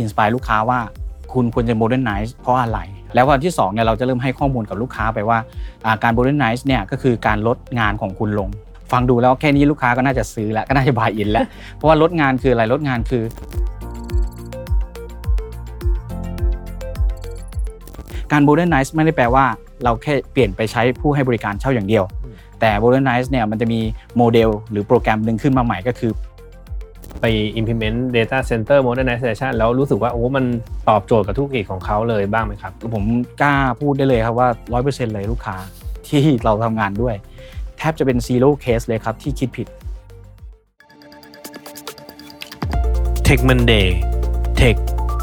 inspire ลูกค้าว่าคุณควรจะ modernize เพราะอะไร แล้ววันที่2เนี่ยเราจะเริ่มให้ข้อมูลกับลูกค้าไปว่าการ modernize เนี่ยก็คือการลดงานของคุณลง ฟังดูแล้วแค่นี้ลูกค้าก็น่าจะซื้อแล้วก็น่าจะ buy in แล้ว เพราะว่าลดงานคืออะไรลดงานคือ การ modernize ไม่ได้แปลว่า เราแค่เปลี่ยนไปใช้ผู้ให้บริการเช่าอย่างเดียว แต่ modernize เนี่ยมันจะมีโมเดลหรือโปรแกรมหนึ่งขึ้นมาใหม่ก็คือ ไป implement data center modernization แล้วรู้สึกว่าโอ้มันตอบโจทย์กับธุรกิจของเขาเลยบ้างไหมครับ ผมกล้าพูดได้เลยครับว่า 100%เลยลูกค้าที่เราทำงานด้วย แทบจะเป็น zero case เลยครับที่คิดผิด Tech Monday Tech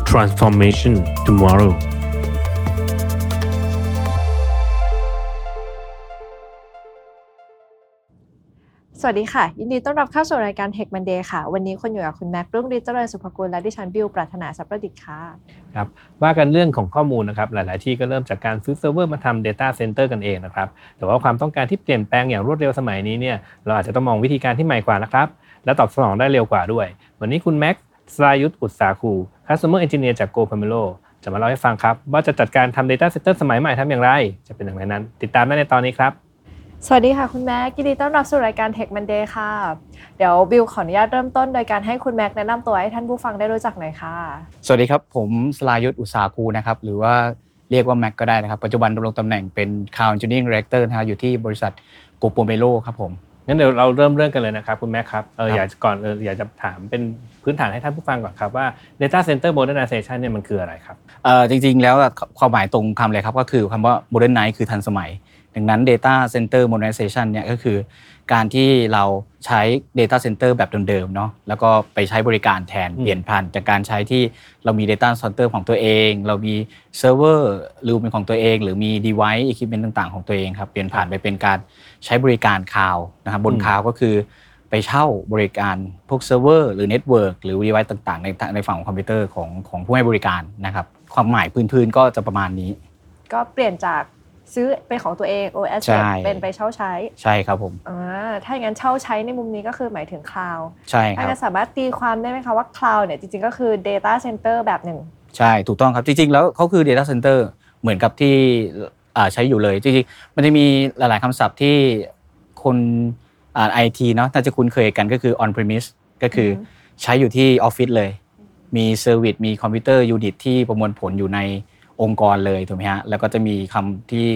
Transformation Tomorrow สวัสดีค่ะ ยินดีต้อนรับเข้าสู่รายการ Tech Monday ค่ะ วันนี้คุณอยู่กับคุณแม็กรุ่งฤทธิ์เจริญสุภกุลและดิฉันบิวปรารถนาสัพประดิษฐ์ค่ะครับว่ากันเรื่องของข้อมูลนะครับหลาย ๆ ที่ก็เริ่มจากการซื้อเซิร์ฟเวอร์มาทำ Data Center กันเองนะครับแต่ว่าความต้องการที่เปลี่ยนแปลงอย่างรวดเร็วสมัยนี้เนี่ยเราอาจจะต้องมองวิธีการที่ใหม่กว่านะครับและตอบสนองได้เร็วกว่าด้วย วันนี้คุณแม็กสรายุทธอุตสาคู Customer Engineer จาก Go p a m e l o จะมาเล่าให้ฟังครับว่าจะจัดการทำ Data Center สมัยใหม่ทำอย่างไร จะเป็นอย่างไรนั้น ติดตามได้ในตอนนี้ครับ สวัสดีค่ะคุณแม็กยินดีต้อนรับสู่รายการ Tech Monday ค่ะ เดี๋ยวบิวขออนุญาตเริ่มต้นโดยการให้คุณแม็กแนะนำตัวให้ท่านผู้ฟังได้รู้จักหน่อยค่ะ สวัสดีครับ ผมสรายุทธอุตสาคูนะครับหรือว่าเรียกว่าแม็กก็ได้นะครับ ปัจจุบันดำรงตำแหน่งเป็น Cloud Engineering Director นะครับอยู่ที่บริษัท GoPomelo ครับผมงั้นเดี๋ยวเราเริ่มเรื่องกันเลยนะครับคุณแม็กครับเอออยากก่อนเอออยากจะถามเป็นพื้นฐานให้ท่านผู้ฟังก่อนครับว่า Data Center Modernization เนี่ยมันคืออะไรครับเออจริงๆแล้วความหมายตรงคำเลยครับก็คือคำว่า Modernize คือทันสมัย ดังนั้น Data Center Modernization เนี่ยก็คือการที่เราใช้ Data Center แบบเดิมๆเนาะแล้วก็ไปใช้บริการแทนเปลี่ยนผ่านจากการใช้ที่เรามี Data Center ของตัวเอง เรามีเซิร์ฟเวอร์หรือเป็นของตัวเอง หรือมี device equipment ต่างๆ ของตัวเองครับเปลี่ยนผ่านไปเป็นการใช้บริการคลาวด์นะครับบนคลาวด์ก็คือไปเช่าบริการพวกเซิร์ฟเวอร์หรือเน็ตเวิร์กหรือ device ต่างๆ ในในฝั่งของคอมพิวเตอร์ของของผู้ให้บริการนะครับ ความหมายพื้นๆก็จะประมาณนี้ ก็เปลี่ยนจาก ซื้อเป็นของตัวเอง OS เป็นไปเช่าใช้ ใช่ครับผมอ่าถ้าอย่างนั้นเช่าใช้ในมุมนี้ก็คือหมายถึงคลาวด์ใช่ครับถ้าสามารถตีความได้ไหมคะว่าคลาวด์เนี่ยจริงๆก็คือ Data Center แบบหนึ่ง ใช่ ถูกต้องครับ จริงๆ แล้วเขาคือ Data Center เหมือนกับที่ใช้อยู่เลย จริงๆ มันจะมีหลายๆคำศัพท์ที่คนอ่าไอทีเนาะน่าจะคุ้นเคยกันก็คือ on premise ก็คือใช้อยู่ที่ออฟฟิศเลย มี service มีคอมพิวเตอร์ unit ที่ประมวลผลอยู่ใน องค์กรเลยถูกไหมฮะแล้วก็จะมีคำที่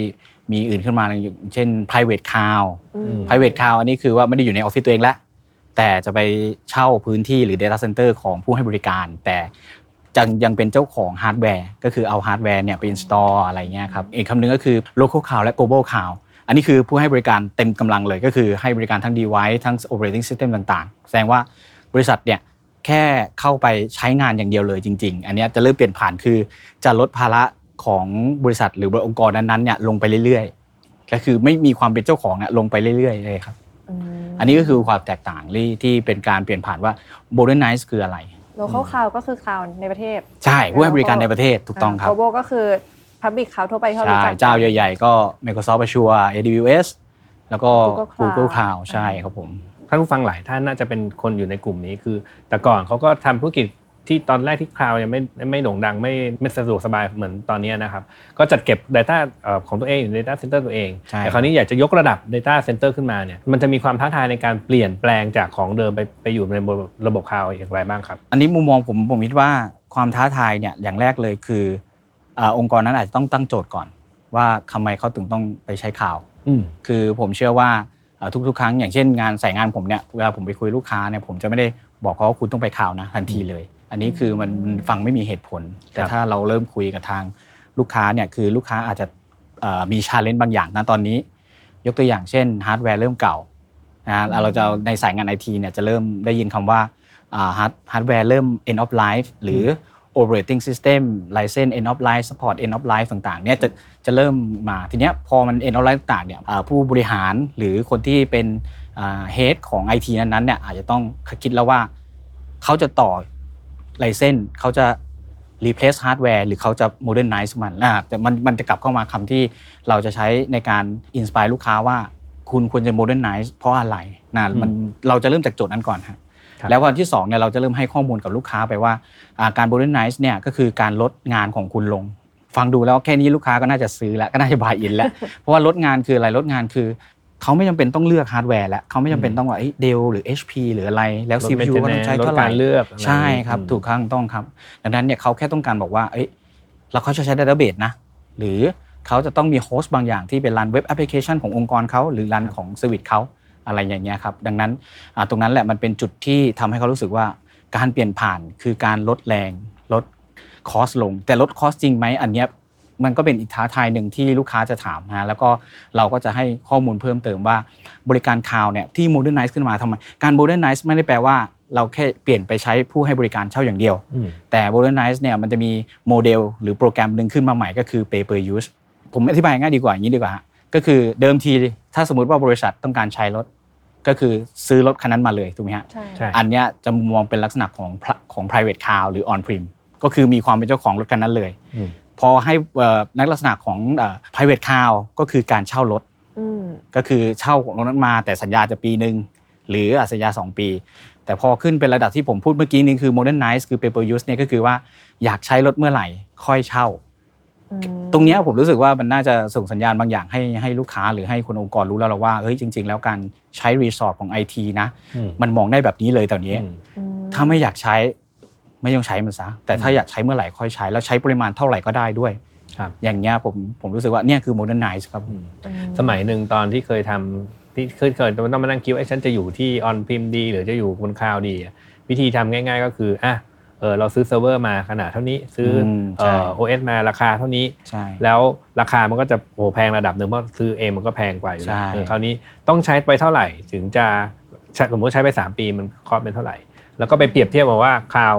มีอื่นขึ้นมาอย่างเช่น private cloud private cloud อันนี้คือว่าไม่ได้อยู่ในออฟฟิศตัวเองแล้วแต่จะไปเช่าพื้นที่หรือ data center ของผู้ให้บริการ แต่จังยังเป็นเจ้าของฮาร์ดแวร์ก็คือเอาฮาร์ดแวร์เนี่ยไป install อะไรเงี้ยครับอีกคำนึงก็คือ local cloud และ global cloud อันนี้คือผู้ให้บริการเต็มกำลังเลยก็คือให้บริการทั้ง device ทั้ง operating system ต่าง ๆ แสดงว่าบริษัทเนี่ย แค่เข้าไปใช้งานอย่างเดียวเลยจริง ๆ อันนี้จะเริ่มเปลี่ยนผ่านคือจะลดภาระของบริษัทหรือองค์กรนั้นๆเนี่ยลงไปเรื่อยๆก็คือไม่มีความเป็นเจ้าของเนี่ยลงไปเรื่อยๆเลยครับอันนี้ก็คือความแตกต่างที่เป็นการเปลี่ยนผ่านว่า modernize คืออะไรโลเคอลคลาวก็คือคลาวในประเทศ ใช่ผู้ให้บริการในประเทศถูกต้องครับโ g ก็คือ Public Cloud ทั่วไปที่เรารู้จักเจ้าใหญ่ ๆ ก็ Microsoft Azure AWS แล้วก็ Google Cloud ใช่ครับผม ท่านผู้ฟังหลายท่านน่าจะเป็นคนอยู่ในกลุ่มนี้คือ แต่ก่อนเขาก็ทำธุรกิจที่ตอนแรกที่คลาวยังไม่ไม่โด่งดังไม่ไม่สะดวกสบายเหมือนตอนนี้นะครับ ก็จัดเก็บ Data ของตัวเองอยู่ใน Data Center ตัวเอง แต่คราวนี้อยากจะยกระดับ Data Center ขึ้นมาเนี่ยมันจะมีความท้าทายในการเปลี่ยนแปลงจากของเดิมไปไปอยู่ในระบบคลาวอย่างไรบ้างครับ อันนี้มุมมองผมผมคิดว่าความท้าทายเนี่ยอย่างแรกเลยคือองค์กรนั้นอาจจะต้องตั้งโจทย์ก่อน ว่าทำไมเขาถึงต้องไปใช้คลาวด์คือผมเชื่อว่า ทุกๆ ครั้งอย่างเช่นในสายงานผมเนี่ยเวลาผมไปคุยลูกค้าเนี่ยผมจะไม่ได้บอกเขาว่าคุณต้องไปคลาวด์นะทันทีเลย อันนี้คือมันฟังไม่มีเหตุผล แต่ถ้าเราเริ่มคุยกับทางลูกค้าเนี่ยคือลูกค้าอาจจะมี challenge บางอย่างนะตอนนี้ ยกตัวอย่างเช่นฮาร์ดแวร์เริ่มเก่านะเราจะในสายงานไอทีเนี่ยจะเริ่มได้ยินคำว่าฮาร์ดฮาร์ดแวร์เริ่ม end of life หรือ operating system license end of life support end of life ต่างๆเนี่ยจะจะเริ่มมาทีเนี้ยพอมัน end of life ต่างเนี่ยผู้บริหารหรือคนที่เป็น head ของ IT นั้นๆเนี่ยอาจจะต้องคิดแล้วว่าเขาจะต่อ license เขาจะ replace hardware หรือเขาจะ modernize มันนะแต่มันมันจะกลับเข้ามาคำที่เราจะใช้ในการ inspire ลูกค้าว่าคุณควรจะ modernize เพราะอะไรนะมันเราจะเริ่มจากโจทย์นั้นก่อนครับครับ แล้ววันที่2เนี่ยเราจะเริ่มให้ข้อมูลกับลูกค้าไปว่าอ่าการ modernize เนี่ยก็คือการลดงานของคุณลง ฟังดูแล้วแค่นี้ลูกค้าก็น่าจะซื้อแล้วก็น่าจะ buy in แล้ว เพราะว่าลดงานคืออะไรลดงานคือเขาไม่จำเป็นต้องเลือกฮาร์ดแวร์แล้วเขาไม่จำเป็นต้องว่า Dell หรือ HP หรืออะไรแล้วลด CPU ก็ต้องใช้ maintenance เท่าไหร่ลดการเลือกอะไรใช่ครับอืมถูกข้างต้องครับ ดังนั้นเนี่ยเขาแค่ต้องการบอกว่าเอ้ยเราเขาจะใช้ database นะหรือเขาจะต้องมี host บางอย่างที่เป็น run web application ขององค์กรเขาหรือ run ของ service เขา อะไรอย่างเงี้ยครับดังนั้นอ่าตรงนั้นแหละมันเป็นจุดที่ทำให้เขารู้สึกว่าการเปลี่ยนผ่านคือการลดแรงลด cost ลง แต่ลด cost จริงไหมอันเนี้ยมันก็เป็นอีกท้าทายหนึ่งที่ลูกค้าจะถามนะแล้วก็เราก็จะให้ข้อมูลเพิ่มเติมว่าบริการคลาวด์เนี่ยที่ modernize ขึ้นมาทำไมการ modernize ไม่ได้แปลว่าเราแค่เปลี่ยนไปใช้ผู้ให้บริการเช่าอย่างเดียวอืมแต่ modernize เนี่ยมันจะมีโมเดลหรือโปรแกรมหนึ่งขึ้นมาใหม่ก็คือ pay per use ผมอธิบายง่ายดีกว่าอย่างนี้ดีกว่าฮะ ก็คือเดิมทีถ้าสมมติว่าบริษัทต้องการใช้รถ ก็คือซื้อรถคันนั้นมาเลยถูกไหมฮะใช่ใช่อันเนี้ยจะมองเป็นลักษณะของ pri- ของ private car หรือ on prem ก็คือมีความเป็นเจ้าของรถคันนั้นเลยอืมพอให้เอ่อนักลักษณะของเอ่อ private car ก็คือการเช่ารถอืมก็คือเช่าของรถนั้นมาแต่สัญญาจะปีหนึ่งหรืออะสัญญา 2 ปี แต่พอขึ้นเป็นระดับที่ผมพูดเมื่อกี้นี้คือ modernize คือ pay per use เนี่ยก็คือว่าอยากใช้รถเมื่อไหร่ค่อยเช่าอืม ตรงเนี้ยผมรู้สึกว่ามันน่าจะส่งสัญญาณบางอย่างให้ให้ลูกค้าหรือให้คนองค์กรรู้แล้วเราว่าเฮ้ยจริง ๆ แล้วการใช้รีสอร์ทของ IT นะอืมมันมองได้แบบนี้เลยตอนนี้อืมอืมถ้าไม่อยากใช้ไม่ต้องใช้มันซะแต่ถ้าอยากใช้เมื่อไหร่ค่อยใช้แล้วใช้ปริมาณเท่าไหร่ก็ได้ด้วยครับอย่างเงี้ยผมผมรู้สึกว่าเนี่ยคือ modernize ครับอืมอืมสมัยหนึ่งตอนที่เคยทำที่เคยเคยต้องมานั่งคิดว่าเอ้ยฉันจะอยู่ที่ on prem ดี หรือจะอยู่บนคลาวด์ดีอะวิธีทำง่าย ๆ ก็คืออะ เออเราซื้อเซิร์ฟเวอร์มาขนาดเท่านี้ซื้ออมเอ่ใช่อ OS มาราคาเท่านี้ใช่แล้วราคามันก็จะโอ้แพงระดับหนึ่งเพราะซื้อเองมันก็แพงกว่าอยู่แล้วใช่เออคราวนี้ต้องใช้ไปเท่าไหร่ถึงจะใช้สมมติใช้ไป 3 ปีมัน cost เป็นเท่าไหร่ แล้วก็ไปเปรียบเทียบมาว่าคลาวด์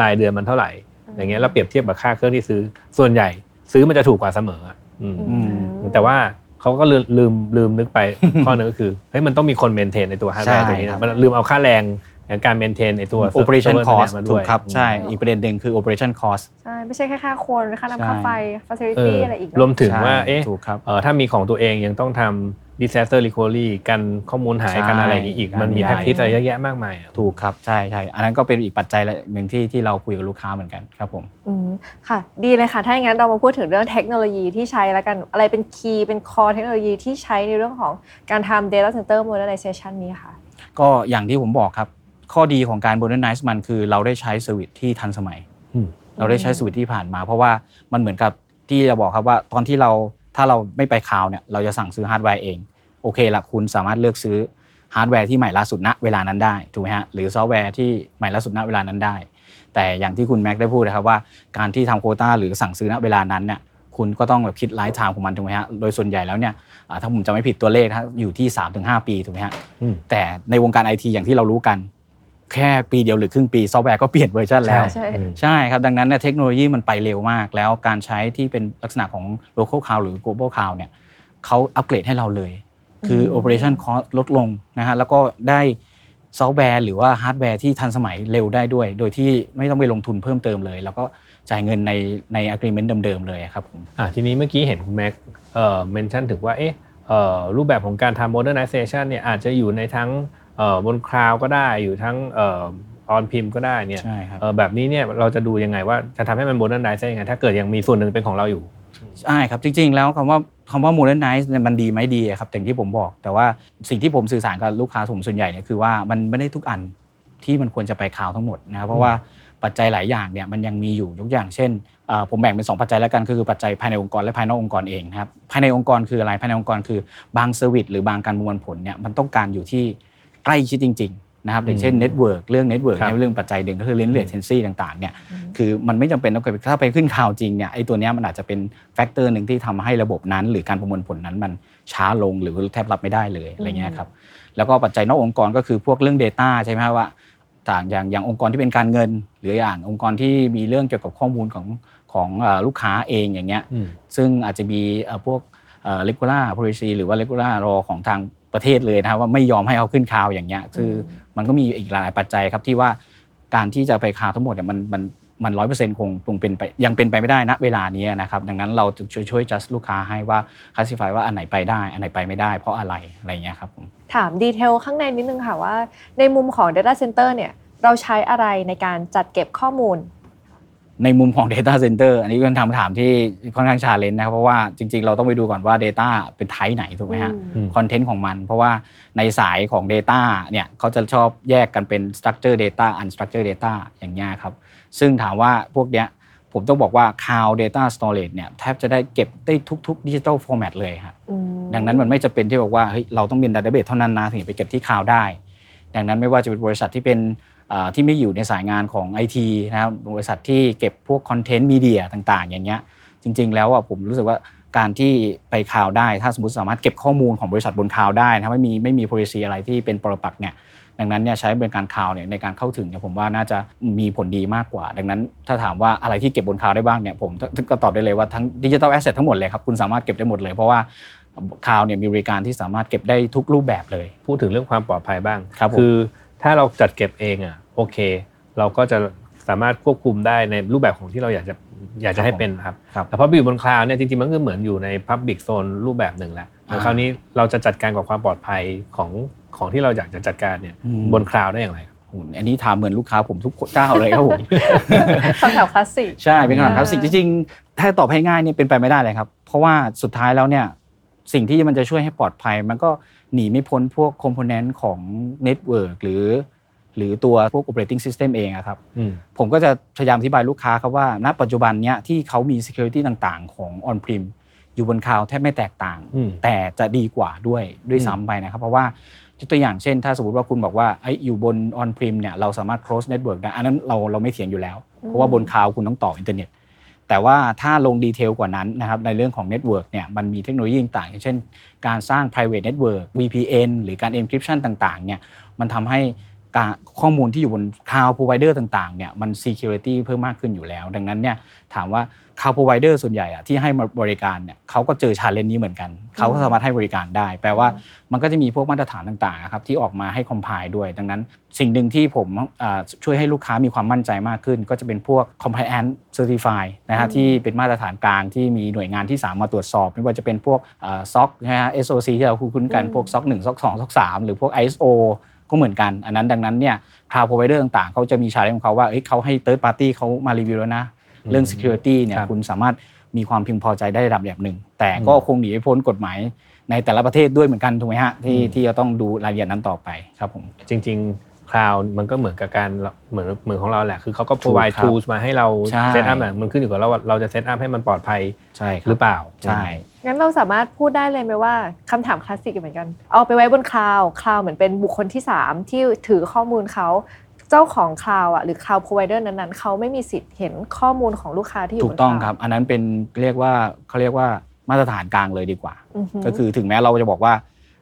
รายเดือนมันเท่าไหร่ อย่างเงี้ยแล้วเปรียบเทียบกับค่าเครื่องที่ซื้อส่วนใหญ่ ซื้อมันจะถูกกว่าเสมออะอืมอืมแต่ว่าเขาก็ลืมลืมลืมนึกไปข้อหนึ่งก็คือเฮ้ยมันต้องมีคน maintain ในตัวฮาร์ดแวร์ใช่ตัวนี้นะครับมันลืมเอาค่าแรง ในการ maintain ในตัว operation server cost มาด้วยถูด้กครับ ใช่ อีกประเด็นหนึ่งคือ operation cost ใช่ ไม่ใช่แค่ค่าคนค่าน้ำค่าไฟเอ facility ออะไรอีกรวมถึงใช่ว่าเอ๊ะถูกครับเออถ้ามีของตัวเองยังต้องทำ disaster recovery กันข้อมูลหายกันใช่อะไรอย่างนี้อีก มันมีใช่แพ็กทิสอะไรเยอะแยะมากมายอะถูกครับ ใช่ใช่อันนั้นก็เป็นอีกปัจจัยหนึ่งที่ที่เราคุยกับลูกค้าเหมือนกันครับผมอืมค่ะ ดีเลยค่ะ ถ้าอย่างนั้นเรามาพูดถึงเรื่องเทคโนโลยีที่ใช้แล้วกันอะไรเป็น key เป็น core เทคโนโลยีที่ใช้ในเรื่องของการทำ data center modernization นี้ค่ะ ก็อย่างที่ผมบอกครับ ข้อดีของการ modernize มันคือเราได้ใช้สวิตที่ทันสมัยอืมเราได้ใช้สวิตที่ผ่านมา เพราะว่ามันเหมือนกับที่จะบอกครับว่าตอนที่เราถ้าเราไม่ไปคลาวด์เนี่ยเราจะสั่งซื้อฮาร์ดแวร์เอง โอเคละคุณสามารถเลือกซื้อฮาร์ดแวร์ที่ใหม่ล่าสุดณเวลานั้นได้ถูกไหมฮะหรือซอฟต์แวร์ที่ใหม่ล่าสุดณเวลานั้นได้ แต่อย่างที่คุณแม็กได้พูดนะครับว่าการที่ทำโควต้าหรือสั่งซื้อณเวลานั้นเนี่ยคุณก็ต้องแบบคิด lifetime ของมันถูกไหมฮะ โดยส่วนใหญ่แล้วเนี่ยอ่าถ้าผมจำไม่ผิดตัวเลขนะอยู่ที่ 3-5 ปีถูกไหมฮะอืมแต่ในวงการไอทีอย่างที่เรารู้กัน แค่ปีเดียวหรือครึ่งปีซอฟต์แวร์ก็เปลี่ยนเวอร์ชันแล้วใช่อืมใช่ครับดังนั้นเนี่ยเทคโนโลยีมันไปเร็วมาก แล้วการใช้ที่เป็นลักษณะของ local cloud หรือ global cloud เนี่ยเขาอัปเกรดให้เราเลย คืออืม operation cost ลดลงนะฮะแล้วก็ได้ซอฟต์แวร์หรือว่าฮาร์ดแวร์ที่ทันสมัยเร็วได้ด้วย โดยที่ไม่ต้องไปลงทุนเพิ่มเติมเลย แล้วก็จ่ายเงินในใน agreement เดิมๆเลยครับผมอะทีนี้เมื่อกี้เห็นคุณแม็กเอ่อเมนชั่นถึงว่าเอ๊ะเอ่อรูปแบบของการทำ modernization เนี่ยอาจจะอยู่ในทั้งเอ่อ บนคลาวก็ได้อยู่ทั้งเอ่อออนพิมก็ได้เนี่ยใช่ครับเอ่อแบบนี้เนี่ยเราจะดูยังไงว่าจะทำให้มัน modernize ได้ยังไง ถ้าเกิดยังมีส่วนหนึ่งเป็นของเราอยู่ใช่ครับจริงๆ แล้วคำว่าคำว่า modernize เนี่ยมันดีไหมดีอะครับอย่างที่ผมบอก แต่ว่าสิ่งที่ผมสื่อสารกับลูกค้าผมส่วนใหญ่เนี่ยคือว่ามันไม่ได้ทุกอันที่มันควรจะไปคลาวด์ทั้งหมดนะครับเพราะว่าปัจจัยหลายอย่างเนี่ยมันยังมีอยู่ยกอย่างเช่นเอ่อผมแบ่งเป็น 2 ปัจจัยแล้วกันคือปัจจัยภายในองค์กรและภายนอกองค์กรเองนะครับภายในองค์กรคืออะไรภายในองค์กรคือบาง service หรือบางการประมวลผลเนี่ยมันต้องการอยู่ที่ ใกล้ชิดจริงๆนะครับอย่างเช่น network เรื่อง network ครับในเรื่องปัจจัยหนึ่งก็คือเรื่อง latency ต่างๆเนี่ยคือมันไม่จำเป็นต้องไปถ้าไปขึ้นคลาวด์จริงเนี่ยไอ้ตัวเนี้ยมันอาจจะเป็น factor หนึ่งที่ทำให้ระบบนั้น หรือการประมวลผลนั้นมันช้าลงหรือแทบรับไม่ได้เลยอะไรเงี้ยครับแล้วก็ปัจจัยนอกองค์กรก็คือพวกเรื่อง Data ใช่ไหมครับว่าต่างอย่างอย่างองค์กรที่เป็นการเงิน หรืออย่างองค์กรที่มีเรื่องเกี่ยวกับข้อมูลของของเอ่อลูกค้าเองอย่างเงี้ยอืมซึ่งอาจจะมีเอ่อพวกเอ่อ regular policy หรือว่า regular law ของทาง ประเทศเลยนะครับว่าไม่ยอมให้เอาขึ้นข่าวอย่างเงี้ยคือมันก็มีอีกหลายปัจจัยครับที่ว่าการที่จะไปข่าวทั้งหมดเนี่ยมันมันมันร้อยเปอร์เซ็นต์คงคงเป็นไปยังเป็นไปไม่ได้นะเวลานี้นะครับดังนั้นเราจะช่วยช่วย just ลูกค้าให้ว่า classify ว่าอันไหนไปได้ อันไหนไปไม่ได้ เพราะอะไรอะไรเงี้ยครับผมถาม detail ข้างในนิดนึงค่ะว่า ในมุมของ Data Center เนี่ยเราใช้อะไรในการจัดเก็บข้อมูล ในมุมของ Data Center อันนี้เป็นคำถามที่ค่อนข้าง challenge นะครับเพราะว่าจริงๆ เราต้องไปดูก่อนว่า Data เป็น type ไหนถูกไหมฮะอืมคอนเทนต์ของมัน เพราะว่าในสายของ Data เนี่ยเขาจะชอบแยกกันเป็น Structure Data Unstructured Data อย่างเงี้ยครับ ซึ่งถามว่าพวกเนี้ยผมต้องบอกว่า Cloud Data Storage เนี่ยแทบจะได้เก็บได้ทุกๆ Digital Format เลยครับอืมดังนั้นมันไม่จำเป็นที่บอกว่าเฮ้ยเราต้องเป็น database เท่านั้นนะถึงจะไปเก็บที่คลาวด์ได้ ดังนั้นไม่ว่าจะเป็นบริษัทที่เป็นเอ่อ ที่ไม่อยู่ในสายงานของ IT นะครับบริษัทที่เก็บพวกคอนเทนต์ media ต่างๆ อย่างเงี้ยจริง ๆ แล้วอะผมรู้สึกว่าการที่ไปคลาวด์ได้ ถ้าสมมติสามารถเก็บข้อมูลของบริษัทบนคลาวด์ได้นะครับไม่มีไม่มี policy อะไรที่เป็นปรปักษ์เนี่ยดังนั้นเนี่ยใช้บริการคลาวด์เนี่ยในการเข้าถึงเนี่ยผมว่าน่าจะมีผลดีมากกว่า ดังนั้นถ้าถามว่าอะไรที่เก็บบนคลาวด์ได้บ้างเนี่ยผมก็ตอบได้เลยว่าทั้ง digital asset ทั้งหมดเลยครับคุณสามารถเก็บได้หมดเลยเพราะว่าคลาวด์เนี่ยมีบริการที่สามารถเก็บได้ทุกรูปแบบเลย พูดถึงเรื่องความปลอดภัยบ้างครับผม ถ้าเราจัดเก็บเองอะโอเค เราก็จะสามารถควบคุมได้ในรูปแบบของที่เราอยากจะอยากจะให้เป็นครับครับแต่พอไปอยู่บนคลาวด์เนี่ยจริงๆมันก็เหมือนอยู่ใน Public Zone รูปแบบหนึ่งแหละแต่อ่าคราวนี้เราจะจัดการกับความปลอดภัยของของที่เราอยากจะจัดการเนี่ยอืมบนคลาวด์ได้อย่างไรครับโอ้โหอันนี้ถามเหมือนลูกค้าผมทุกเจ้าเลยครับผมคำถามคลาสสิกใช่เป็นคำถามอ่าคลาสสิกจริงๆถ้าตอบให้ง่ายเนี่ยเป็นไปไม่ได้เลยครับ เพราะว่าสุดท้ายแล้วเนี่ยสิ่งที่มันจะช่วยให้ปลอดภัยมันก็ หนีไม่พ้นพวก component ของ network หรือ หรือตัวพวก operating system เองอะครับอืมผมก็จะพยายามอธิบายลูกค้าครับว่า ณ ปัจจุบันเนี้ยที่เขามี security ต่างๆ ของ on prem อยู่บนคลาวด์แทบไม่แตกต่างอืมแต่จะดีกว่าด้วยด้วยอืมซ้ำไปนะครับ เพราะว่ายกตัวอย่างเช่น ถ้าสมมติว่าคุณบอกว่าเฮ้ยอยู่บน on prem เนี่ยเราสามารถ close network ได้อันนั้นเราเราไม่เถียงอยู่แล้ว เพราะว่าบนคลาวด์คุณต้องต่ออินเทอร์เน็ต แต่ว่าถ้าลง detail กว่านั้นนะครับในเรื่องของ network เนี่ยมันมีเทคโนโลยีต่างอย่างเช่น การสร้าง private network VPN หรือการ encryption ต่างๆเนี่ยมันทำให้ข้อมูลที่อยู่บน cloud provider ต่างๆเนี่ยมัน security เพิ่มมากขึ้นอยู่แล้ว ดังนั้นเนี่ยถามว่า cloud provider ส่วนใหญ่อะที่ให้มาบริการเนี่ยเขาก็เจอ challenge นี้เหมือนกัน เขาก็สามารถให้บริการได้ แปลว่ามันก็จะมีพวกมาตรฐานต่างๆนะครับที่ออกมาให้ compile ด้วย ดังนั้น สิ่งหนึ่งที่ผมอ่าช่วยให้ลูกค้ามีความมั่นใจมากขึ้น ก็จะเป็นพวก compliance certify นะฮะที่เป็นมาตรฐานกลางที่มีหน่วยงานที่สามมาตรวจสอบ ไม่ว่าจะเป็นพวกซ็อกนะฮะ SOC ที่เราคุ้นๆกันอืมพวกซ็อกหนึ่งซ็อกสองซ็อกสามหรือพวก ISO ก็เหมือนกัน อันนั้นดังนั้นเนี่ย cloud provider ต่างๆเขาจะมี challenge ของเขาว่าเอ้ยเขาให้ third party เขามารีวิวแล้วนะ เรื่อง security เนี่ยครับคุณสามารถมีความพึงพอใจได้ระดับแบบหนึ่ง แต่ก็อืมคงหนีไม่พ้นกฎหมายในแต่ละประเทศด้วยเหมือนกันถูกไหมฮะที่อืมที่จะต้องดูรายละเอียดนั้นต่อไปครับผมจริงๆคลาวด์มันก็เหมือนกับการเหมือนเหมือนของเราแหละคือเขาก็ provide ถูกครับ tools มาให้เราใช่ setup น่ะมันขึ้นอยู่กับเราว่าเราจะ setup ให้มันปลอดภัยใช่ครับหรือเปล่าใช่งั้นเราสามารถพูดได้เลยไหมว่าคำถามคลาสสิกเหมือนกัน เอาไปไว้บนคลาวด์คลาวด์เหมือนเป็นบุคคลที่ 3 ที่ถือข้อมูลเขาเจ้าของคลาวด์อะหรือ cloud provider นั้นๆเขาไม่มีสิทธิ์เห็นข้อมูลของลูกค้าที่อยู่บนคลาวด์ถูกต้องครับ อันนั้นเป็นเรียกว่าเขาเรียกว่ามาตรฐานกลางเลยดีกว่าอฮึก็คือถึงแม้เราจะบอกว่า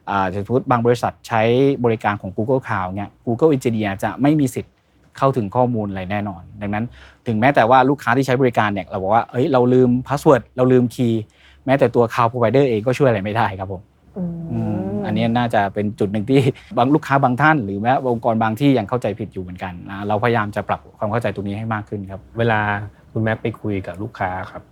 อ่าสมมติบางบริษัทใช้บริการของ Google Cloud เนี่ย Google Engineer จะไม่มีสิทธิ์เข้าถึงข้อมูลอะไรแน่นอน ดังนั้นถึงแม้แต่ว่าลูกค้าที่ใช้บริการเนี่ยเราบอกว่าเอ้ยเราลืม password เราลืม keyแม้แต่ตัว Cloud Provider เองก็ช่วยอะไรไม่ได้ครับผมอืม อืมอันนี้น่าจะเป็นจุดหนึ่งที่บางลูกค้าบางท่าน หรือแม้องค์กรบางที่ยังเข้าใจผิดอยู่เหมือนกันนะเราพยายามจะปรับความเข้าใจตรงนี้ให้มากขึ้นครับ เวลาคุณแม็กไปคุยกับลูกค้าครับ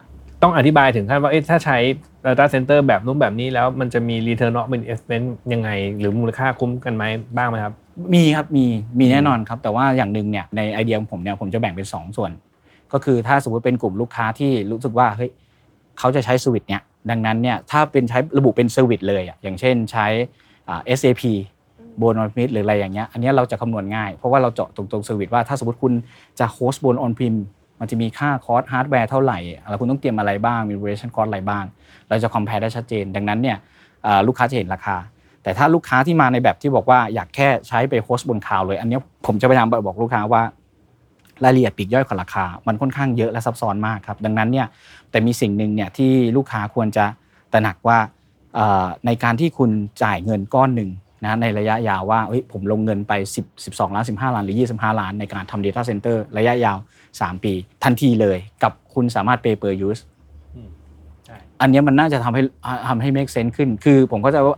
ต้องอธิบายถึงขั้นว่าเอ๊ะถ้าใช้ data center แบบนู้นแบบนี้แล้วมันจะมี return of investment ยังไง หรือมูลค่าคุ้มกันไหมบ้างไหมครับ มีครับมีมีแน่นอนครับ แต่ว่าอย่างหนึ่งเนี่ยในไอเดียของผมเนี่ยผมจะแบ่งเป็น 2 ส่วน ก็คือถ้าสมมติเป็นกลุ่มลูกค้าที่รู้สึกว่าเฮ้ยเขาจะใช้สวิตเนี่ย ดังนั้นเนี่ยถ้าเป็นใช้ระบุเป็น service เลยอะอย่างเช่นใช้อ่า SAP บนออนพ m ิ s หรืออะไรอย่างเงี้ยอันเนี้ยเราจะคำนวณง่าย เพราะว่าเราเจาะตรงๆ service ว่าถ้าสมมติคุณจะโฮสต์บนออนพ m มมันจะมีค่าคอร์สฮาร์ดแวร์เท่าไหร่แล้วคุณต้องเตรียมอะไรบ้างมี operation cost อะไรบ้าง เราจะ compare ได้ชัดเจน ดังนั้นเนี่ยอ่าลูกค้าจะเห็นราคา แต่ถ้าลูกค้าที่มาในแบบที่บอกว่าอยากแค่ใช้ไป host บนคลาวด์เลย อันเนี้ยผมจะพยายามบอกลูกค้าว่า รายละเอียดปลีกย่อยของราคา มันค่อนข้างเยอะและซับซ้อนมากครับ ดังนั้นเนี่ยแต่มีสิ่งหนึ่งเนี่ยที่ลูกค้าควรจะตระหนักว่าเอ่อในการที่คุณจ่ายเงินก้อนหนึ่งนะในระยะยาวว่าเฮ้ยผมลงเงินไป 10 12 ล้าน 15 ล้าน หรือ 25 ล้านในการทำ Data Center ระยะยาว 3 ปี ทันทีเลยกับคุณสามารถ pay per use ใช่อันเนี้ยมันน่าจะทำให้ทำให้ make sense ขึ้น คือผมก็จะว่า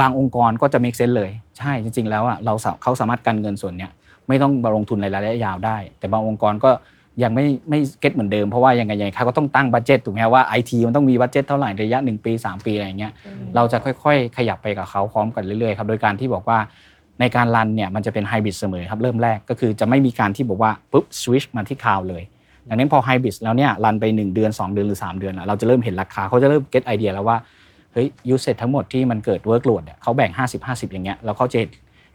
บางองค์กรก็จะ make sense เลย ใช่จริง ๆ แล้วอะเราสาเขาสามารถกันเงินส่วนเนี้ย ไม่ต้องมาลงทุนในระยะยาวได้ แต่บางองค์กรก็ยังไม่ไม่ get เหมือนเดิมเพราะว่ายังไงยังไงเขาก็ต้องตั้ง budget ถูกไหมว่าไอทีมันต้องมี budget เท่าไหร่ระยะ1ปี3 ปีอะไรอย่างเงี้ยเราจะค่อยๆ ขยับไปกับเขาพร้อมกันเรื่อยๆครับโดยการที่บอกว่าในการ run เนี่ยมันจะเป็นไฮบริดเสมอครับเริ่มแรกก็คือจะไม่มีการที่บอกว่าปุ๊บสวิชมาที่คลาวด์เลยดังนั้นพอไฮบริดแล้วเนี่ย run ไป 1 เดือน 2 เดือนหรือ 3 เดือนอะเราจะเริ่มเห็นราคาเขาจะเริ่ม get idea แล้วว่าเฮ้ย usage ทั้งหมดที่มันเกิด workload เนี่ยเขาแบ่ง 50 50 อย่างเงี้ยแล้วเขาจะเห็น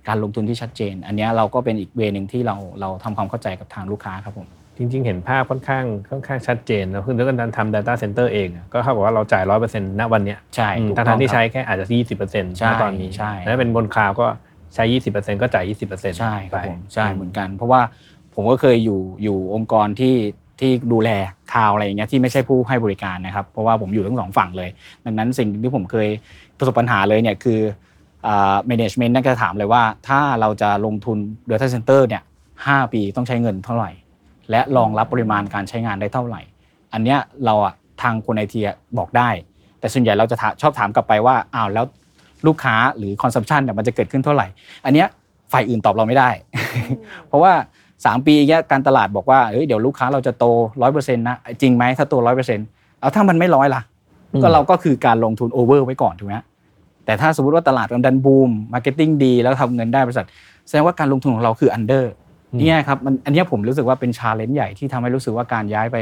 การลงทุนที่ชัดเจน อันเนี้ยเราก็เป็นอีก way นึงที่เราเราทำความเข้าใจกับทางลูกค้าครับผมจริง ๆ เห็นภาพค่อนข้างค่อนข้างชัดเจนแล้วคือถ้าเกิดการทำ data center เองอะก็เท่ากับว่าเราจ่ายร้อยเปอร์เซ็นต์ณวันเนี้ยใช่อืมถูกต้องทั้งๆที่ครับใช้แค่อาจจะยี่สิบเปอร์เซ็นต์ใช่ตอนนี้ใช่แล้วเป็นบนคลาวด์ก็ใช้ยี่สิบเปอร์เซ็นต์ก็จ่ายยี่สิบเปอร์เซ็นต์ใช่ครับผมใช่เหมือนกัน เพราะว่าผมก็เคยอยู่อยู่องค์กรที่ที่ดูแลคลาวด์อะไรอย่างเงี้ยที่ไม่ใช่ผู้ให้บริการนะครับ เพราะว่าผมอยู่ทั้งสองฝั่งเลย ดังนั้นสิ่งที่ผมเคยประสบปัญหาเลยเนี่ยคือ อ่า management นั่นก็ถามเลยว่า ถ้าเราจะลงทุน data center เนี่ยห้าปีต้องใช้เงินเท่าไหร่ และรองรับปริมาณการใช้งานได้เท่าไหร่ อันเนี้ยเราอะทางคนไอทีบอกได้ แต่ส่วนใหญ่เราจะชอบถามกลับไปว่าอ้าวแล้วลูกค้าหรือ consumption เนี่ยมันจะเกิดขึ้นเท่าไหร่ อันเนี้ยฝ่ายอื่นตอบเราไม่ได้ เพราะว่า 3 ปีเนี้ยการตลาดบอกว่าเฮ้ยเดี๋ยวลูกค้าเราจะโตร้อยเปอร์เซ็นต์นะจริงไหมถ้าโตร้อยเปอร์เซ็นต์เอาถ้ามันไม่ร้อยล่ะก็เราก็คือการลงทุน over ไว้ก่อนถูกไหม แต่ถ้าสมมติว่าตลาดมันดัน boom marketing ดี แล้วทำเงินได้บริษัท แสดงว่าการลงทุนของเราคือ under อืมเนี่ยครับมันอันเนี้ยผมรู้สึกว่าเป็น challenge ใหญ่ที่ทำให้รู้สึกว่าการย้ายไป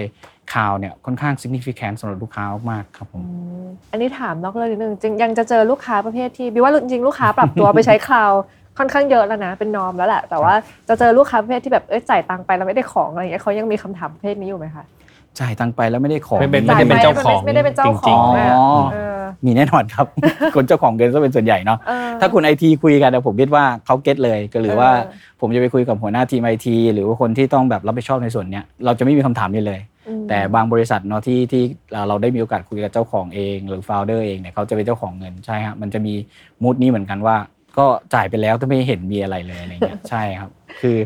คลาวด์เนี่ยค่อนข้าง significant สำหรับลูกค้ามากครับผมอืมอันนี้ถามนอกเรื่องนิดนึงจริงยังจะเจอลูกค้าประเภทที่บิวว่าจริงๆลูกค้าปรับตัวไปใช้คลาวด์ค่อนข้างเยอะแล้วนะเป็น norm แล้วแหละแต่ว่าจะเจอลูกค้าประเภทที่แบบเอ้ยจ่ายตังค์ไปแล้วไม่ได้ของอะไรอย่างเงี้ยเขายังมีคำถามประเภทนี้อยู่ไหมคะ จ่ายตังค์ไปแล้วไม่ได้ของไม่เป็นจ่ายไม่ได้เป็นเจ้าของไม่ได้เป็นเจ้าของจริงๆอะอ๋อเออมีแน่นอนครับ คนเจ้าของเงินก็เป็นส่วนใหญ่เนาะเออถ้าคุณไอทีคุยกันเนี่ยผมคิดว่าเขา get เลยก็หรือว่าเออผมจะไปคุยกับหัวหน้าทีมไอทีหรือว่าคนที่ต้องแบบรับผิดชอบในส่วนเนี้ยเราจะไม่มีคำถามนี้เลยอืมแต่บางบริษัทเนาะที่ที่เราได้มีโอกาสคุยกับเจ้าของเอง หรือ founder เองเนี่ยเขาจะเป็นเจ้าของเงินใช่ครับมันจะมีmood นี้เหมือนกันว่า ก็จ่ายไปแล้วแต่ไม่เห็นมีอะไรเลยอะไรเงี้ยใช่ครับ คือ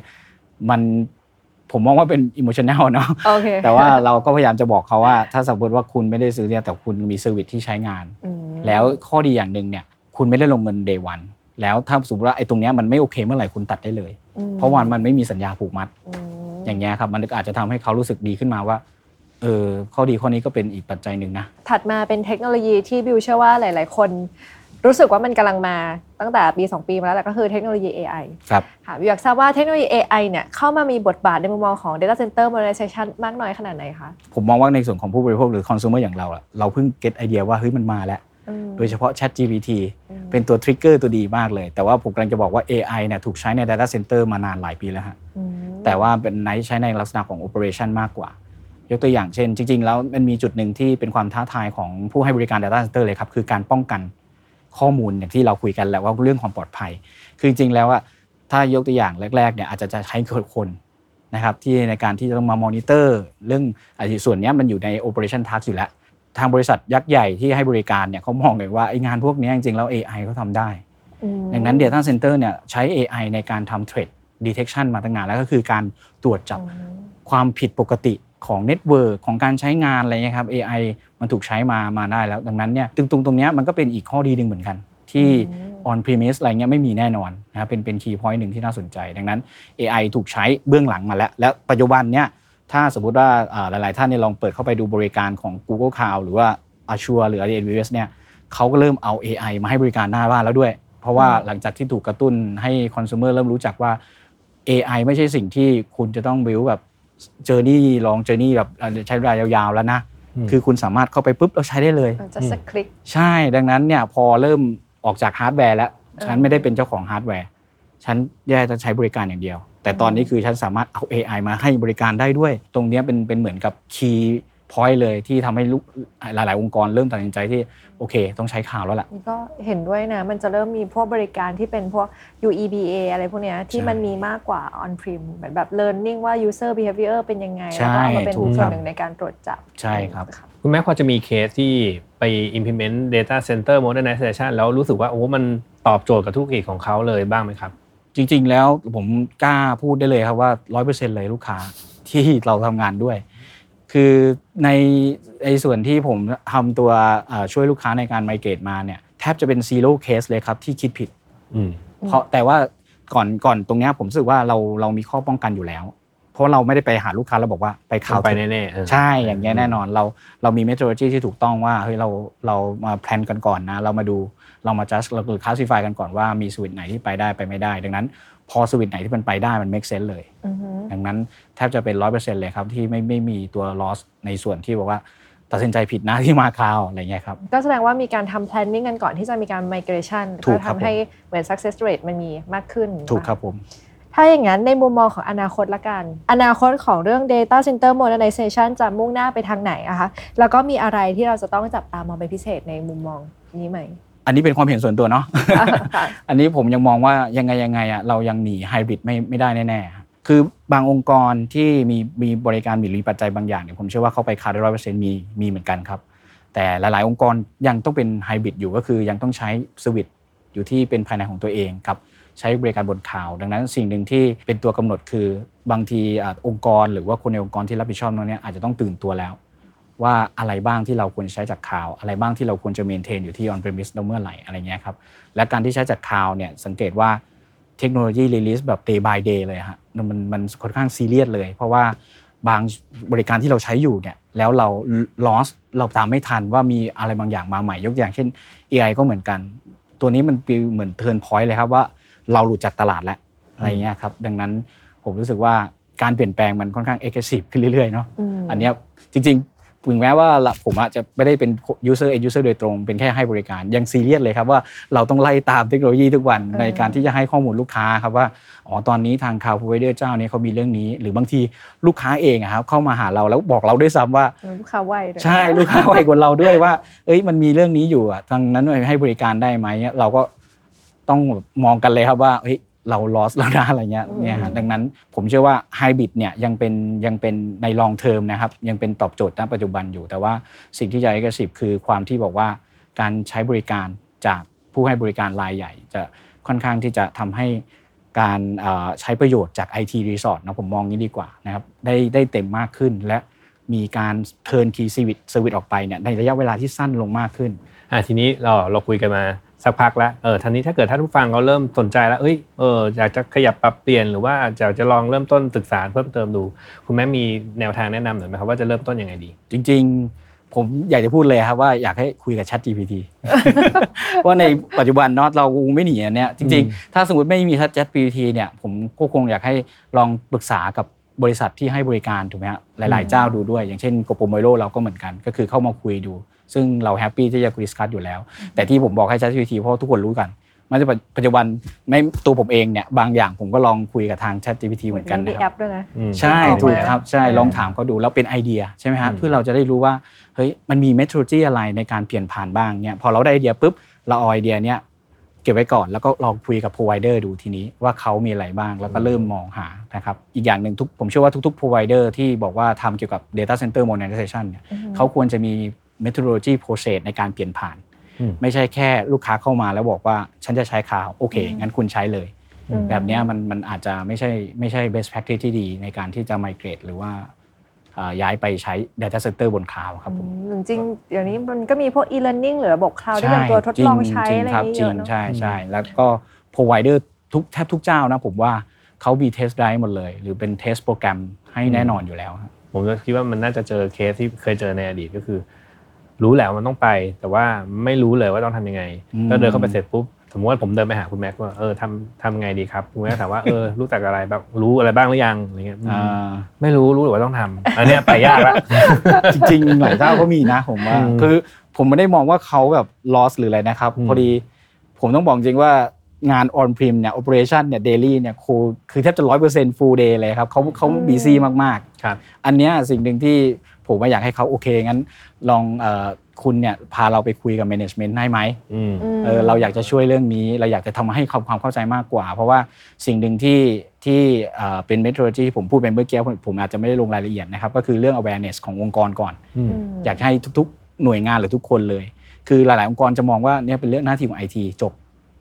มัน ผมมองว่าเป็น emotional เนาะโอเคแต่ว่าเราก็พยายามจะบอกเขาว่า ถ้าสมมติว่าคุณไม่ได้ซื้อเนี่ยแต่คุณมี service ที่ใช้งานอืมแล้วข้อดีอย่างหนึ่งเนี่ย คุณไม่ได้ลงเงิน day one แล้วถ้าสมมติว่าไอ้ตรงเนี้ยมันไม่โอเคเมื่อไหร่คุณตัดได้เลยอืมเพราะว่ามันไม่มีสัญญาผูกมัดอืมอย่างเงี้ยครับมันอาจจะทำให้เขารู้สึกดีขึ้นมาว่าเออข้อดีข้อนี้ก็เป็นอีกปัจจัยหนึ่งนะถัดมาเป็นเทคโนโลยีที่บิวเชื่อว่าหลาย ๆ คน รู้สึกว่ามันกำลังมาตั้งแต่ปี 2 ปีมาแล้วแหละก็คือเทคโนโลยี AI ครับค่ะบิวอยากทราบว่าเทคโนโลยี AI เนี่ยเข้ามามีบทบาทในมุมมองของ Data Center Modernization มากน้อยขนาดไหนคะ ผมมองว่าในส่วนของผู้บริโภคหรือคอน sumer อย่างเราอะเราเพิ่งเก็ตไอเดียว่าเฮ้ยมันมาแล้วอืมโดยเฉพาะ Chat GPT อืมเป็นตัวทริกเกอร์ตัวดีมากเลย แต่ว่าผมกำลังจะบอกว่า AI เนี่ยถูกใช้ใน Data Center มานานหลายปีแล้วฮะอืมแต่ว่าเป็นในใช้ในลักษณะของ operation มากกว่ายกตัวอย่างเช่น จริง ๆ แล้วมันมีจุดหนึ่งที่เป็นความท้าทายของผู้ให้บริการ Data Center เลยครับ คือการป้องกัน ข้อมูลอย่างที่เราคุยกันแหล้วว่าเรื่องความปลอดภัย คือจริงๆแล้วอะถ้ายกตัวอย่างแรกๆเนี่ยอาจจะใช้คนนะครับที่ในการที่จะต้องมามอนิเตอร์ เรื่องไอ้ส่วนเนี้ยมันอยู่ใน operation task อยู่แล้ว ทางบริษัทยักษ์ใหญ่ที่ให้บริการเนี่ยเขามองเลยว่าไอ้งานพวกเนี้ยจริงๆแล้ว AI เขาทำได้อืมดังนั้น Data Center เนี่ยใช้ AI ในการทำ Threat Detection มาตั้งนานแล้วก็คือการตรวจจับอืมความผิดปกติของ network ของการใช้งานอะไรเงี้ยครับ AI มันถูกใช้มามาได้แล้ว ดังนั้นเนี่ยตรงตรงตรงเนี้ยมันก็เป็นอีกข้อดีหนึ่งเหมือนกัน ที่อืม on premise อะไรเงี้ยไม่มีแน่นอนนะครับเป็นเป็น key point หนึ่งที่น่าสนใจ ดังนั้น AI ถูกใช้เบื้องหลังมาแล้ว และปัจจุบันเนี่ยถ้าสมมติว่าอ่าหลาย ๆ ท่านเนี่ยลองเปิดเข้าไปดูบริการของ Google Cloud หรือว่า Azure หรือ AWS เนี่ยเขาก็เริ่มเอา AI มาให้บริการหน้าบ้านแล้วด้วย เพราะว่าหลังจากที่ถูกกระตุ้นให้ consumer เริ่มรู้จักว่า AI ไม่ใช่สิ่งที่คุณจะต้อง build แบบ journey long journey แบบอ่าใช้เวลายาวๆแล้วนะอืมคือคุณสามารถเข้าไปปุ๊บแล้วใช้ได้เลย just click ใช่ดังนั้นเนี่ยพอเริ่มออกจากฮาร์ดแวร์แล้วเออฉันไม่ได้เป็นเจ้าของฮาร์ดแวร์ ฉันแค่จะใช้บริการอย่างเดียว แต่ตอนนี้คือฉันสามารถเอา AI มาให้บริการได้ด้วย ตรงเนี้ยเป็นเป็นเหมือนกับ key point เลยที่ทำให้ลูกหลาย ๆ องค์กรเริ่มตัดสินใจที่โอเค ต้องใช้ข่าวแล้วล่ะนี่ก็เห็นด้วยนะ มันจะเริ่มมีพวกบริการที่เป็นพวก UEBA อะไรพวกเนี้ยที่ใช่มันมีมากกว่า on-prem เหมือนแบบ learning ว่า user behavior เป็นยังไงใช่แล้วก็เอามาเป็นถูกส่ครัวนบหนึ่งในการตรวจจับ ใช่ครับ คุณแม่พอจะมีเคสที่ไป implement data center modernization แล้วรู้สึกว่าโอ้มันตอบโจทย์กับธุรกิจของเขาเลยบ้างไหมครับ จริงๆ แล้วผมกล้าพูดได้เลยครับว่า 100%เลยลูกค้าที่เราทำงานด้วย คือในในส่วนที่ผมทำตัวเอ่อช่วยลูกค้าในการ migrate มาเนี่ยแทบจะเป็น zero case เลยครับที่คิดผิดอืมเพราะแต่ว่าก่อนก่อนตรงเนี้ยผมรู้สึกว่าเราเรามีข้อป้องกันอยู่แล้ว เพราะเราไม่ได้ไปหาลูกค้าแล้วบอกว่าไปคลาวด์ไปแน่ๆเออใช่อย่างเงี้ยแน่นอนเราเรามี methodology ที่ถูกต้องว่าเฮ้ยเราเรามา plan กันก่อนนะ เรามาดูเรามา just เราคือ classify กันก่อนว่ามีสวิตไหนที่ไปได้ไปไม่ได้ ดังนั้น พอสวิตไหนที่มันไปได้มัน make sense เลยอือฮึดังนั้นแทบจะเป็นร้อยเปอร์เซ็นต์เลยครับที่ไม่ไม่มีตัว loss ในส่วนที่บอกว่าตัดสินใจผิดนะที่มาคราวอะไรเงี้ยครับ ก็แสดงว่ามีการทำ planning กันก่อนที่จะมีการ migration ถูก็กครับทำให้เหมือน success rate มันมีมากขึ้น ถูกครับผม ถ้าอย่างนั้นในมุมมองของอนาคตละกัน อนาคตของเรื่อง data center modernization จะมุ่งหน้าไปทางไหนอะคะ แล้วก็มีอะไรที่เราจะต้องจับตามองเป็นพิเศษในมุมมองนี้ไหม อันนี้เป็นความเห็นส่วนตัวเนาะค่ะอันนี้ผมยังมองว่ายังไงยังไงอะเรายังหนีไฮบริดไม่ไม่ได้แน่ๆคือบางองค์กรที่มีมีบริการมีหรือมีปัจจัยบางอย่างเนี่ยผมเชื่อว่าเข้าไปคาร์ดร้อยเปอร์เซ็นต์มีมีเหมือนกันครับ แต่หลาย ๆ องค์กรยังต้องเป็นไฮบริดอยู่ก็คือยังต้องใช้สวิตอยู่ที่เป็นภายในของตัวเองครับใช้บริการบนข่าว ดังนั้นสิ่งหนึ่งที่เป็นตัวกำหนดคือบางทีอะองค์กร หรือว่าคนในองค์กรที่รับผิดชอบตรงเนี้ยอาจจะต้องตื่นตัวแล้ว ว่าอะไรบ้างที่เราควรใช้จากข่าว อะไรบ้างที่เราควรจะเมนเทนอยู่ที่ on premise แล้วเมื่อไหร่อะไรเงี้ยครับและการที่ใช้จากข่าวเนี่ยสังเกตว่าเทคโนโลยี release แบบ day by day เลยฮะมันมันค่อนข้างซีเรียสเลย เพราะว่าบางบริการที่เราใช้อยู่เนี่ยแล้วเรา loss เราตามไม่ทันว่ามีอะไรบางอย่างมาใหม่ยกตัวอย่างเช่น AI ก็เหมือนกัน ตัวนี้มันเป็นเหมือน turn point เลยครับว่าเราหลุดจากตลาดแล้วอะไรเงี้ยครับดังนั้นผมรู้สึกว่าการเปลี่ยนแปลงมันค่อนข้าง aggressive ขึ้นเรื่อยๆเนาะมอันเนี้ยจริงๆ ถึงแม้ว่าละผมอาจจะไม่ได้เป็น user end user โดยตรง เป็นแค่ให้บริการ ยังซีเรียสเลยครับว่าเราต้องไล่ตามเทคโนโลยีทุกวันเออในการที่จะให้ข้อมูลลูกค้าครับว่าอ๋อตอนนี้ทาง cloud provider เจ้านี้เขามีเรื่องนี้ หรือบางทีลูกค้าเองอะครับเข้ามาหาเราแล้วบอกเราด้วยซ้ำว่าลูกค้าไวด้วยใช่ลูกค้าไวกว่าเราด้วยว่า เอ้ยมันมีเรื่องนี้อยู่อะทางนั้นให้บริการได้ไหมเราก็ต้องมองกันเลยครับว่าเฮ้ย เรา loss แล้วนะอะไรเงี้ยเนี่ยฮะดังนั้นผมเชื่อว่าไฮบริดเนี่ยยังเป็นยังเป็นใน long term นะครับยังเป็นตอบโจทย์ณปัจจุบันอยู่ แต่ว่าสิ่งที่จะ aggressive คือความที่บอกว่าการใช้บริการจากผู้ให้บริการรายใหญ่ จะค่อนข้างที่จะทำให้การเอ่อใช้ประโยชน์จาก IT Resort นะผมมองนี้ดีกว่านะครับได้ได้เต็มมากขึ้นและมีการเทิร์นคีย์สวิตสวิตออกไปเนี่ยในระยะเวลาที่สั้นลงมากขึ้นอะทีนี้เราเราคุยกันมาสักพักแล้วเออทีนี้ถ้าเกิดท่านผู้ฟังเขาเริ่มสนใจแล้วเอ้ยเอออยากจะขยับปรับเปลี่ยนหรือว่าอยากจะลองเริ่มต้นศึกษาเพิ่มเติมดู คุณแม่มีแนวทางแนะนำหน่อยไหมครับว่าจะเริ่มต้นยังไงดี จริง ๆ ผมอยากจะพูดเลยครับว่าอยากให้คุยกับ Chat GPT เพราะในปัจจุบันเนาะเราไม่หนีอันเนี้ยจริง ๆ ถ้าสมมติไม่มี Chat GPT เนี่ยผมก็คงอยากให้ลองปรึกษากับบริษัทที่ให้บริการถูกไหมฮะหลาย ๆ เจ้าดูด้วย อย่างเช่นโกโปโมโรเราก็เหมือนกัน ก็คือเข้ามาคุยดู ซึ่งเรา happy ที่จะ discuss อยู่แล้ว แต่ที่ผมบอกให้ Chat GPT เพราะทุกคนรู้กันมันจะปัจจุบันไม่ตัวผมเองเนี่ยบางอย่างผมก็ลองคุยกับทาง Chat GPT เหมือนกันมีนะคแอรับปด้วยนะอืมใช่ออกมาถูกครับใช่เออลองถามเขาดูแล้วเป็นไอเดียใช่ไหมฮะอืมเพื่อเราจะได้รู้ว่าเฮ้ยมันมีเมทร o จีอะไรในการเปลี่ยนผ่านบ้างเนี่ยพอเราได้ไอเดียปุ๊บเราเอาไอเดียเนี้ยเก็บไว้ก่อนแล้วก็ลองคุยกับ provider ดูทีนี้ว่าเขามีอะไรบ้างแล้วก็เริ่มมองหานะครับอีกอย่างหนึ่งทุกผมเชื่อว่าทุกๆ provider ที่บอกว่าทำเกี่ยวกับ data center modernization เนี่ยอือฮึเขาควรจะมี methodology process ในการเปลี่ยนผ่านอืมไม่ใช่แค่ลูกค้าเข้ามาแล้วบอกว่าฉันจะใช้ cloud โอเคอืมงั้นคุณใช้เลยอืมแบบเนี้ยมันมันอาจจะไม่ใช่ไม่ใช่ best practice ที่ดีในการที่จะ migrate หรือว่าเอ่อย้ายไปใช้ data center บน cloud ครับผมอืมจริงๆเดี๋ยวนี้มันก็มีพวก e-learning หรือระบบคลาวด์ที่เป็นตัวทดลองใช้จริอะไรคอรัย่างจเงี้ริยงเยอะเนอะใช่ใช่แล้วก็ provider ทุกแทบทุกเจ้านะผมว่าเขามี test drive หมดเลย หรือเป็น test โปรแกรมให้แน่นอนอยู่แล้วครับผมก็คิดว่ามันน่าจะเจอเคสที่เคยเจอในอดีตก็คือ รู้แหละว่ามันต้องไป แต่ว่าไม่รู้เลยว่าต้องทำยังไงอืมก็เดินเข้าไปเสร็จปุ๊บสมมติว่าผมเดินไปหาคุณแม็กซ์ว่าเออทำทำไงดีครับคุณแม็กซ์ถามว่าเออรู้จักอะไรแบบรู้อะไรบ้างหรือยังอะไรเงี้ยอืมอ่าไม่รู้รู้หรือว่าต้องทำอันเนี้ยไปยากละจริงๆหลายเจ้าก็มีนะผมว่าอืมคือผมไม่ได้มองว่าเขาแบบ loss หรืออะไรนะครับอืมพอดี ผมต้องบอกจริงว่างาน on prem เนี่ย operation เนี่ย daily เนี่ยคือคือแทบจะร้อยเปอร์เซ็นต์ full day เลยครับเขาเขาอืม busy มากครับๆอันเนี้ยสิ่งหนึ่งที่ ผมว่าอยากให้เขาโอเคงั้นลองเอ่อคุณเนี่ยพาเราไปคุยกับ management ได้ไหมอืมมเออเราอยากจะช่วยเรื่องนี้ เราอยากจะทำให้ความความเข้าใจมากกว่า เพราะว่าสิ่งหนึ่งที่ที่เอ่อเป็น methodology ที่ผมพูดไปเมื่อกี้ผมผมอาจจะไม่ได้ลงรายละเอียดนะครับ ก็คือเรื่อง awareness ขององค์กรก่อนอืมอืมอยากให้ทุกๆ หน่วยงานหรือทุกคนเลย คือหลาย ๆ องค์กรจะมองว่าเนี่ยเป็นเรื่องหน้าที่ของไอทีจบ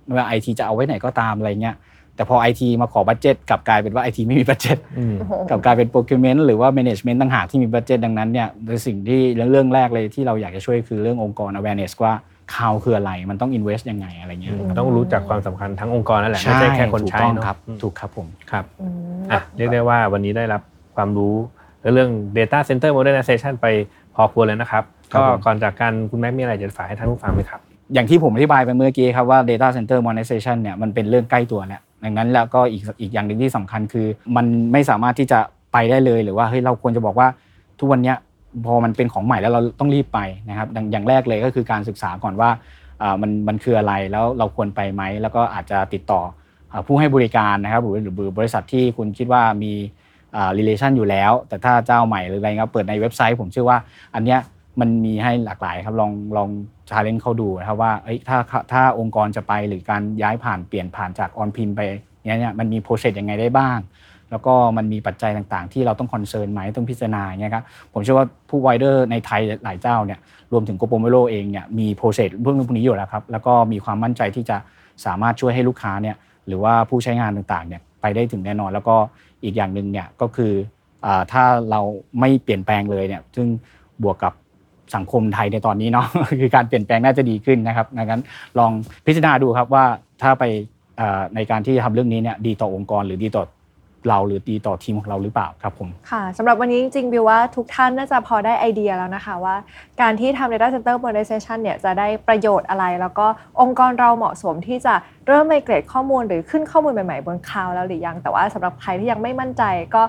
ไม่ว่าไอทีจะเอาไว้ไหนก็ตามอะไรเงี้ย แต่พอไอทีมาขอ budget กลับกลายเป็นว่าไอทีไม่มี budgetอืมโอ้โหกลับกลายเป็นโปร u r e m e n t หรือว่า management ต่างหากที่มี budget ดังนั้นเนี่ยในสิ่งที่เรื่องเรื่องแรกเลยที่เราอยากจะช่วยคือเรื่ององค์กร awareness ว่าข่าวคืออะไรมันต้อง invest ยังไงอะไรเงี้ยต้องรู้จักความสำคัญทั้งองค์กรนั่นแหละไม่ใช่แค่คนถูกใช้ต้องเนอะครับอืมถูกครับผมครับอืมอะเรียกได้ว่าวันนี้ได้รับความรู้เรื่อง data center modernization ไปพอควรเลยนะครับครับก็ผมก่อนจากกันคุณแม็กมีอะไรจะฝากให้ท่านผู้ฟังไหมครับอย่างที่ผมอธิบายไปเมื่อกี้ครับว่า data center monetization เนี่ยมันเป็นเรื่องใกล้ตัวแล้ว ดังนั้นแล้วก็อีกอีกอย่างหนึ่งที่สำคัญคือ มันไม่สามารถที่จะไปได้เลยหรือว่าเฮ้ยเราควรจะบอกว่าทุกวันนี้พอมันเป็นของใหม่แล้วเราต้องรีบไปนะครับอย่างแรกเลยก็คือการศึกษาก่อนว่ามันมันคืออะไรแล้วเราควรไปไหมแล้วก็อาจจะติดต่อผู้ให้บริการนะครับหรือหรือบริษัทที่คุณคิดว่ามีอ่า relation อยู่แล้ว แต่ถ้าเจ้าใหม่หรืออะไรเงี้ยเปิดในเว็บไซต์ ผมเชื่อว่าอันเนี้ย มันมีให้หลากหลายครับลองลอง challenge เขาดูนะครับว่าถ้าถ้าองค์กรจะไปหรือการย้ายผ่านเปลี่ยนผ่านจาก on-prem ไปเนี้ยเนี่ยมันมี process ยังไงได้บ้าง แล้วก็มันมีปัจจัยต่างๆ ที่เราต้อง concern ไหมต้องพิจารณาอย่างเงี้ยครับผมเชื่อว่า provider ในไทยหลายเจ้าเนี่ยรวมถึง GoPomelo เองเนี่ยมี process เรื่องพวกนี้อยู่แล้วครับแล้วก็มีความมั่นใจที่จะสามารถช่วยให้ลูกค้าเนี่ยหรือว่าผู้ใช้งานต่างๆเนี่ยไปได้ถึงแน่นอน แล้วก็อีกอย่างหนึ่งเนี่ยก็คือถ้าเราไม่เปลี่ยนแปลงเลยเนี่ยซึ่งบวกกับ สังคมไทยในตอนนี้เนาะคือการเปลี่ยนแปลงน่าจะดีขึ้นนะครับดังนั้นลองพิจารณาดูครับว่าถ้าไปในการที่ทำเรื่องนี้เนี่ยดีต่อองค์กรหรือดีต่อเราหรือดีต่อทีมของเราหรือเปล่าครับผมค่ะสำหรับวันนี้จริงๆบิวว่าทุกท่านน่าจะพอได้ไอเดียแล้วนะคะว่า การที่ทำ Data Center Modernization เนี่ยจะได้ประโยชน์อะไร แล้วก็องค์กรเราเหมาะสมที่จะเริ่ม migrate ข้อมูลหรือขึ้นข้อมูลใหม่ๆบน cloud แล้วหรือยัง แต่ว่าสำหรับใครที่ยังไม่มั่นใจก็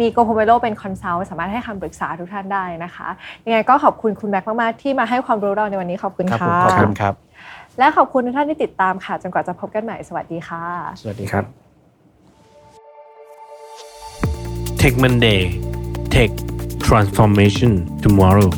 มีโกโ o เมโลเป็นคอนซัลท์สามารถให้คำปรึกษาทุกท่านได้นะคะ ยังไงก็ขอบคุณคุณแม็กมาก ๆ ที่มาให้ความรู้เราในวันนี้ขอบคุณครับผค่ะมขอบคุณครับ และขอบคุณทุกท่านที่ติดตามค่ะจนกว่าจะพบกันใหม่สวัสดีค่ะ สวัสดีครับ Tech Monday Tech Transformation Tomorrow